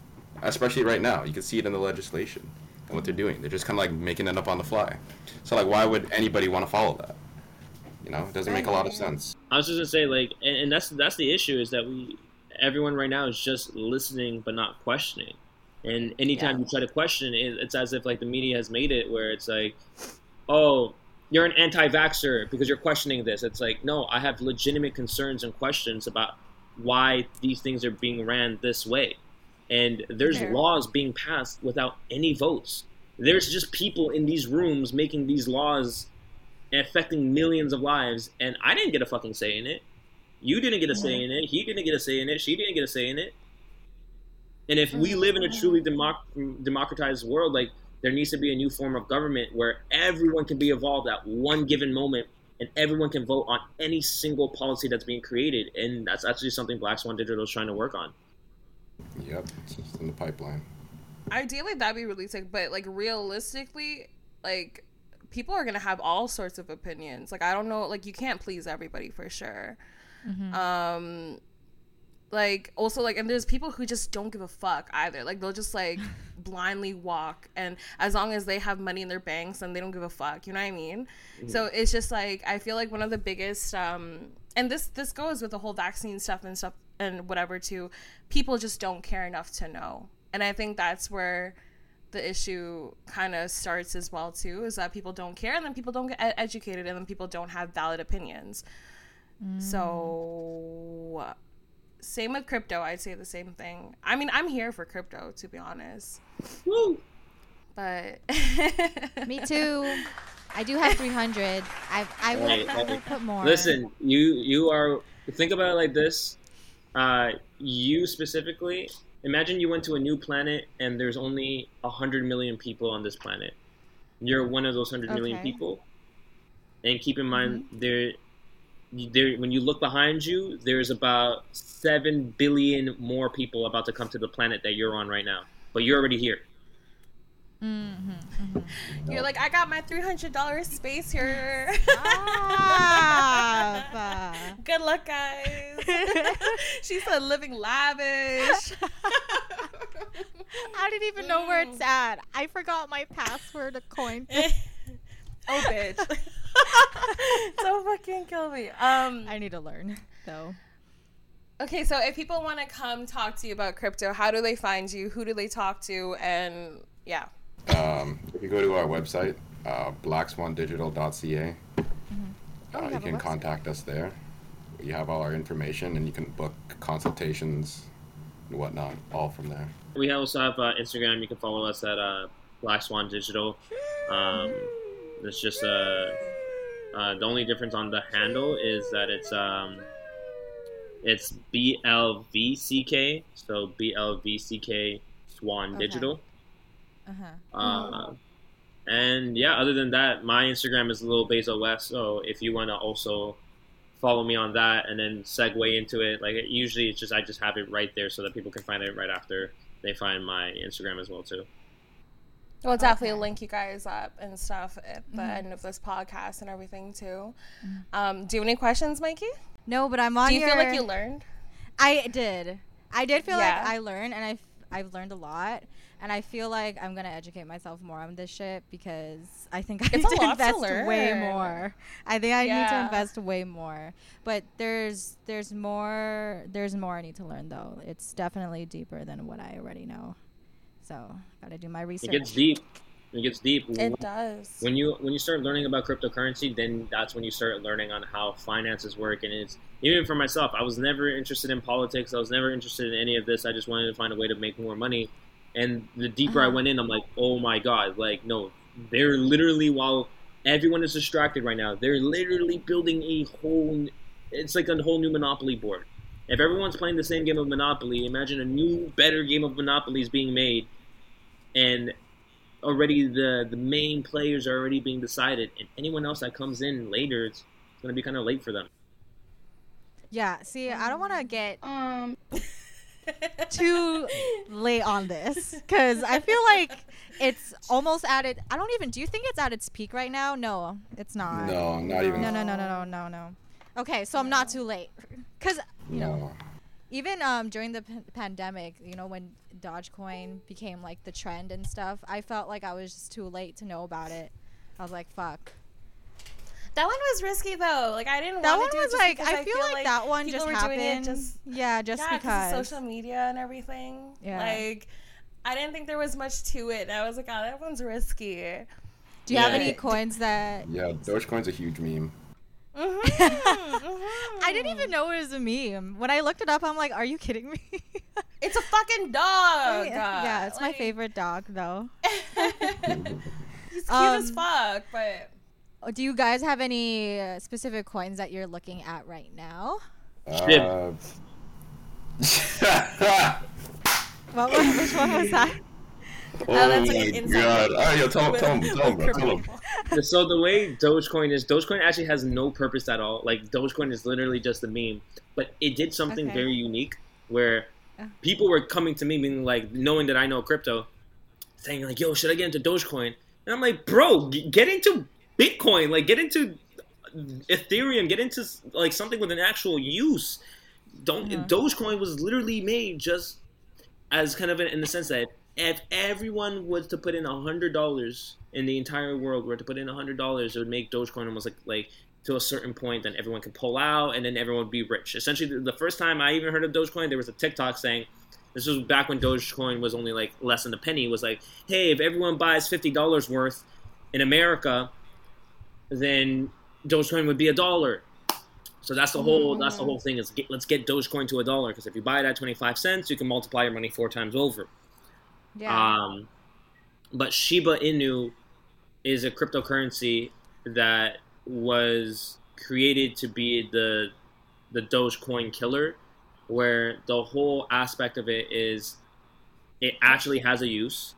especially right now. You can see it in the legislation and what they're doing. They're just kind of like making it up on the fly. So like, why would anybody want to follow that? You know, it doesn't make a lot of sense. I was just gonna say like, and, and that's that's the issue is that we everyone right now is just listening but not questioning. And anytime you try to question it, it's as if like the media has made it where it's like, oh, you're an anti-vaxxer because you're questioning this. It's like, no, I have legitimate concerns and questions about why these things are being ran this way. And there's Fair. laws being passed without any votes. There's just people in these rooms making these laws affecting millions of lives, and I didn't get a fucking say in it. You didn't get a say in it. He didn't get a say in it. She didn't get a say in it. And if we live in a truly mm-hmm. democ- democratized world, like there needs to be a new form of government where everyone can be involved at one given moment, and everyone can vote on any single policy that's being created. And that's actually something Black Swan Digital is trying to work on. Yep, it's just in the pipeline. Ideally, that'd be really sick, but like realistically, like people are gonna have all sorts of opinions. Like I don't know, like you can't please everybody for sure. Um, like also like, and there's people who just don't give a fuck either. Like they'll just like blindly walk, and as long as they have money in their banks, and they don't give a fuck. You know what I mean? So it's just like I feel like one of the biggest, um, and this this goes with the whole vaccine stuff and stuff and whatever too. People just don't care enough to know, and I think that's where the issue kind of starts as well too is that people don't care and then people don't get educated and then people don't have valid opinions so same with crypto i'd say the same thing i mean i'm here for crypto to be honest Woo! but Me too. I do have 300. I I will, Hey, I will hey, put more. Listen, you you are think about it like this. Uh, you specifically, imagine you went to a new planet and there's only a hundred million people on this planet. You're one of those hundred million Okay. people, and keep in mind there, there when you look behind you, there's about seven billion more people about to come to the planet that you're on right now. But you're already here. Mm-hmm, mm-hmm. you're like i got my $300 space here Stop. good luck guys she said living lavish I didn't even know where it's at. I forgot my password to coin. oh bitch so fucking kill me um I need to learn though. Okay, so if people want to come talk to you about crypto, how do they find you? Who do they talk to? And yeah. Um, if you go to our website, uh, blackswandigital.ca, Oh, uh, you you have a can contact us there. You have all our information, and you can book consultations and whatnot, all from there. We also have uh, Instagram. You can follow us at uh, Black Swan Digital. Um, it's just a, Uh, the only difference on the handle is that it's um, it's BLVCK, so BLVCK Swan Okay. Digital. Uh-huh. Uh, and yeah, other than that, my Instagram is Lil Bezo West. So if you want to also follow me on that and then segue into it, like usually it's just I just have it right there so that people can find it right after they find my Instagram as well too. We'll definitely Okay. link you guys up and stuff at the Mhm. end of this podcast and everything too. Um, do you have any questions, Mikey? No, but I'm on Do you your... feel like you learned? I did. I did feel Yeah. like I learned, and I've I've learned a lot, and I feel like I'm gonna educate myself more on this shit because I think I It's need a to lot to invest way more. I think I need to invest way more. But there's there's more there's more I need to learn though. It's definitely deeper than what I already know. So gotta do my research. It gets deep. It gets deep. It does. when you when you start learning about cryptocurrency, then that's when you start learning on how finances work. And it's even for myself, I was never interested in politics. I was never interested in any of this. I just wanted to find a way to make more money. And the deeper I Uh-huh. went in, I'm like, oh my god, like no, they're literally while everyone is distracted right now, they're literally building a whole. It's like a whole new Monopoly board. If everyone's playing the same game of Monopoly, imagine a new, better game of Monopoly is being made, and already the the main players are already being decided, and anyone else that comes in later, it's going to be kind of late for them. yeah. See, I don't want to get um. too late on this because I feel like it's almost at it. I don't even. Do you think it's at its peak right now? No, it's not. No, not even. No, no, no, no, no, no, no. Okay, so I'm not too late, because you know, No. Even um during the p- pandemic, you know, when Dogecoin became like the trend and stuff, I felt like I was just too late to know about it. I was like, fuck. That one was risky though. Like I didn't. That wanna one do was just like, because I feel like, that one just were happened. doing it just yeah, just yeah, 'cause because. of social media and everything. Yeah. Like I didn't think there was much to it. And I was like, oh, that one's risky. Do you have any coins that? Yeah, Dogecoin's a huge meme. Mm-hmm, I didn't even know it was a meme. When I looked it up, I'm like, are you kidding me? It's a fucking dog. yeah, it's my favorite dog though. He's cute Um, as fuck, but Do you guys have any uh, specific coins that you're looking at right now? Uh, What was, which one was that? oh that's like my an inside god! joke Oh, yo, tell him, tell him, tell him, tell him. so the way Dogecoin is, Dogecoin actually has no purpose at all. Like Dogecoin is literally just a meme, but it did something Okay. very unique where people were coming to me, being like, knowing that I know crypto, saying like, "Yo, should I get into Dogecoin?" And I'm like, "Bro, g- get into Bitcoin. Like, get into Ethereum. Get into like something with an actual use. Don't Mhm. Dogecoin was literally made just as kind of in, in the sense that if everyone was to put in a hundred dollars in the entire world were to put in a hundred dollars, it would make Dogecoin almost like like to a certain point, then everyone could pull out, and then everyone would be rich. Essentially, the, the first time I even heard of Dogecoin, there was a TikTok saying. This was back when Dogecoin was only like less than a penny. Was like, hey, if everyone buys fifty dollars worth in America, then Dogecoin would be a dollar. So that's the whole mm-hmm. that's the whole thing is get, let's get Dogecoin to a dollar because if you buy it at twenty five cents, you can multiply your money four times over. Yeah. Um, but Shiba Inu is a cryptocurrency that was created to be the the Dogecoin killer, where the whole aspect of it is it actually has a use.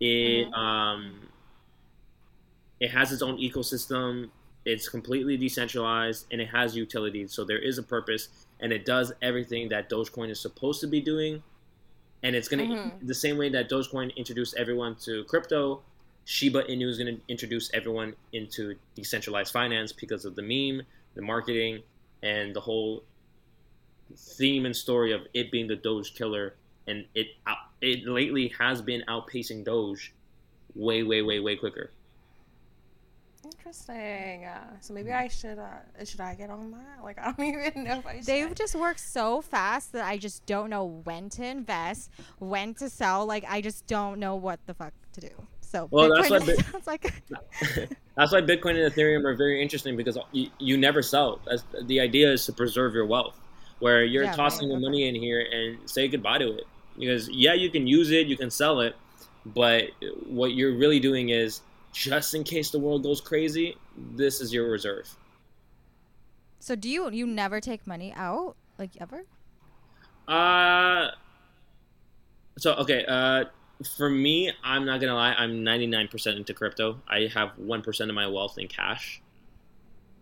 It um it has its own ecosystem. It's completely decentralized and it has utilities. So there is a purpose and it does everything that Dogecoin is supposed to be doing. And it's gonna Mhm. the same way that Dogecoin introduced everyone to crypto, Shiba Inu is gonna introduce everyone into decentralized finance because of the meme, the marketing, and the whole theme and story of it being the Doge killer. And it it lately has been outpacing Doge way, way, way, way quicker. Interesting. Uh, so maybe I should. Uh, should I get on that? Like I don't even know if I should. They've just worked so fast that I just don't know when to invest, when to sell. Like I just don't know what the fuck to do. So Well, that's Bitcoin what Bit- sounds like. That's why Bitcoin and Ethereum are very interesting because you, you never sell. That's, the idea is to preserve your wealth, where you're Yeah, tossing right, the okay. money in here and say goodbye to it. Because yeah, you can use it, you can sell it, but what you're really doing is just in case the world goes crazy, this is your reserve. So do you you never take money out like ever? Uh, so okay. Uh, for me, I'm not gonna lie. I'm 99% into crypto. I have one percent of my wealth in cash.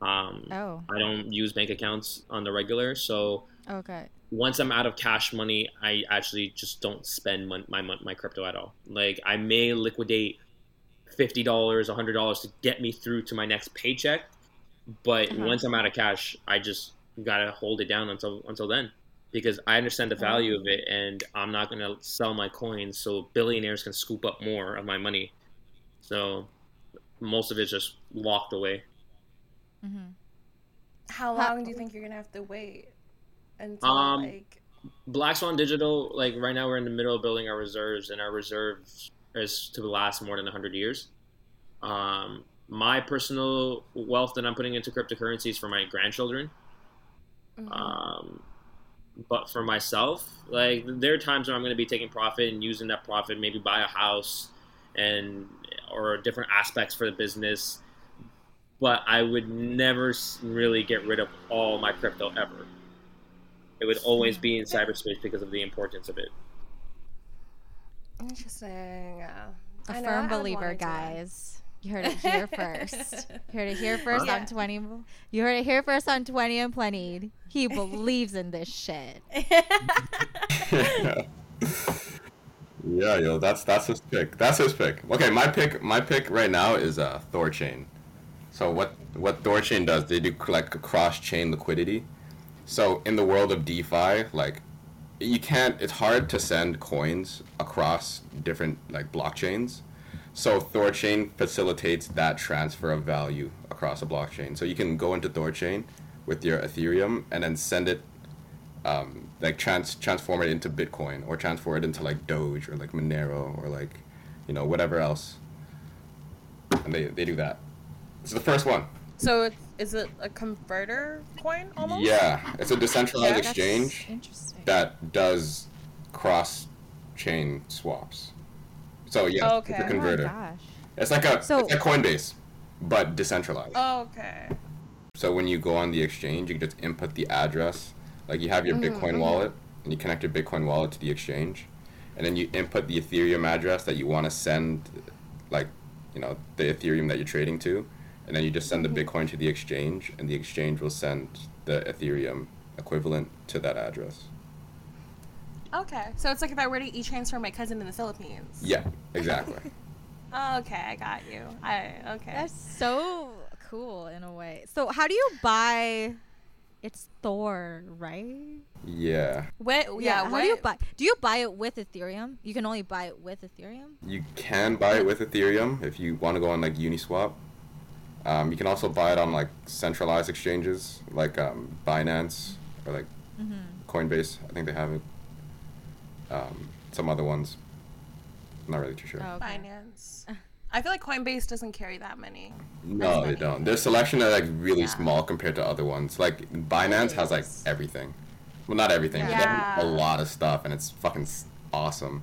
Um, Oh, I don't use bank accounts on the regular, so okay. once I'm out of cash money, I actually just don't spend mon- my my crypto at all. Like I may liquidate fifty dollars, hundred dollars to get me through to my next paycheck, but Uh-huh. once I'm out of cash, I just gotta hold it down until until then because I understand the value of it, and I'm not gonna sell my coins so billionaires can scoop up more of my money. So most of it's just locked away. Mm-hmm. How Ha- long do you think you're gonna have to wait until Um, like? Black Swan Digital, like right now, we're in the middle of building our reserves, and our reserves is to last more than 100 years. Um, my personal wealth that I'm putting into cryptocurrencies for my grandchildren. mhm. Um, but for myself, like there are times where I'm going to be taking profit and using that profit, maybe buy a house and or different aspects for the business. But I would never really get rid of all my crypto ever. It would always be in cyberspace because of the importance of it. Interesting. Yeah. A I firm believer, wanna guys. You heard it here first. You heard it here first Yeah. on twenty. You heard it here first on twenty and plenty. He believes in this shit. yeah, yo, that's that's his pick. That's his pick. Okay, my pick, my pick right now is uh, Thorchain. So what what Thorchain does? They do like cross chain liquidity. So in the world of DeFi, like you can't. It's hard to send coins across different like blockchains. So Thorchain facilitates that transfer of value across a blockchain. So you can go into Thorchain with your Ethereum and then send it um, like trans transform it into Bitcoin or transform it into like Doge or like Monero or like you know whatever else. And they they do that. It's the first one. So it's, is it a converter coin almost? Yeah, it's a decentralized Yeah, exchange that does cross chain swaps. So yeah, Okay. it's a Oh my converter. gosh. it's like a So- it's like Coinbase, but decentralized. Oh, okay. So when you go on the exchange, you can just input the address. Like you have your Mm-hmm, Bitcoin wallet, and you connect your Bitcoin wallet to the exchange, and then you input the Ethereum address that you want to send, like, you know, the Ethereum that you're trading to, and then you just send the Bitcoin to the exchange, and the exchange will send the Ethereum equivalent to that address. Okay. So it's like if I were to e-transfer my cousin in the Philippines. Yeah, exactly. Okay, I got you. I okay. That's so cool in a way. So how do you buy? It's Thor, right? yeah, what? Yeah. How what? do you buy? Do you buy it with Ethereum? You can only buy it with Ethereum. you can buy it with Ethereum if you want to go on like Uniswap. Um, you can also buy it on like centralized exchanges like um, Binance or like Coinbase. I think they have it. Um, some other ones. Not really too sure. Oh, okay. Binance. I feel like Coinbase doesn't carry that many. no, they many. don't. Their selection are like really small compared to other ones. Like Binance has like everything. Well, not everything. but they have a lot of stuff, and it's fucking awesome.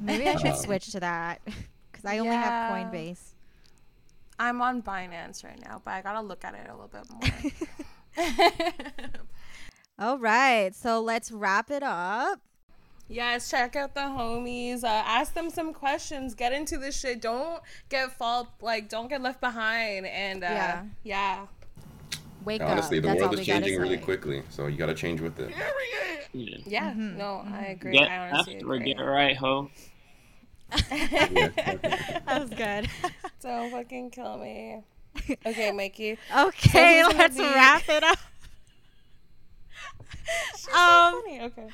Maybe I should Um, switch to that because I only have Coinbase. I'm on Binance right now, but I gotta look at it a little bit more. All right, so let's wrap it up. yes, check out the homies. Uh, ask them some questions. Get into this shit. Don't get fall like don't get left behind. And uh, Yeah. yeah, Wake up. Honestly, up. the That's world is changing really quickly, so you gotta change with it. Yeah. yeah. Mm-hmm. No, I agree. Get I honestly left or agree. get right, ho. That was good. Don't fucking kill me. Okay, Mikey. okay, who's gonna let's be- wrap it up. She's so Um, funny. Okay.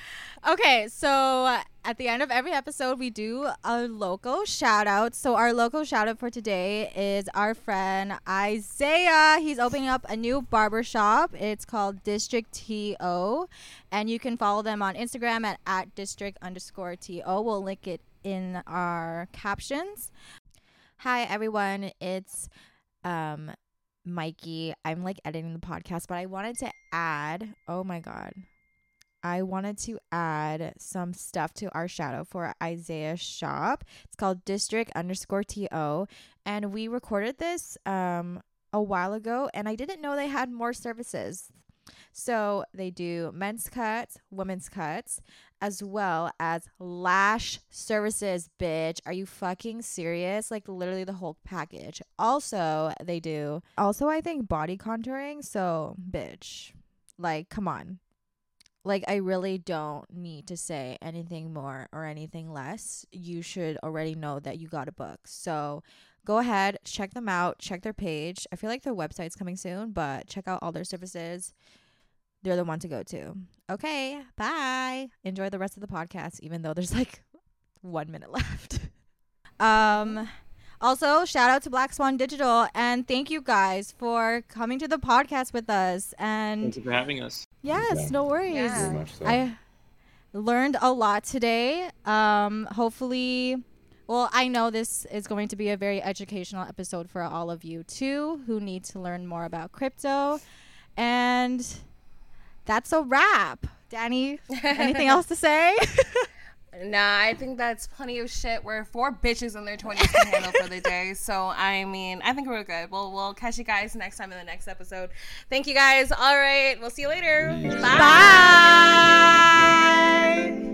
Okay, so at the end of every episode, we do a local shout out. So, our local shout out for today is our friend Isaiah. He's opening up a new barber shop. It's called District TO. And you can follow them on Instagram at, at district underscore TO. We'll link it in our captions. Hi, everyone. It's um, Mikey. I'm like editing the podcast, but I wanted to add oh my God. I wanted to add some stuff to our shadow for Isaiah shop. It's called district underscore TO. And we recorded this um, a while ago, and I didn't know they had more services. So they do men's cuts, women's cuts, as well as lash services, bitch. Are you fucking serious? Like literally the whole package. Also, they do also I think body contouring, so bitch. Like come on. Like I really don't need to say anything more or anything less. You should already know that you got a book. So go ahead, check them out, check their page. I feel like their website's coming soon, but check out all their services they're the one to go to. Okay, bye. Enjoy the rest of the podcast, even though there's like one minute left. um, also, shout out to Black Swan Digital and thank you guys for coming to the podcast with us. And thank you for having us. Yes, Yeah. no worries. Yeah. Very much so. I learned a lot today. Um, hopefully, well, I know this is going to be a very educational episode for all of you too, who need to learn more about crypto. And that's a wrap. Danny, anything else to say? Nah, I think that's plenty of shit where four bitches in their 20s can handle for the day. So, I mean, I think we're good. We'll, we'll catch you guys next time in the next episode. Thank you guys. All right. We'll see you later. Bye. Bye.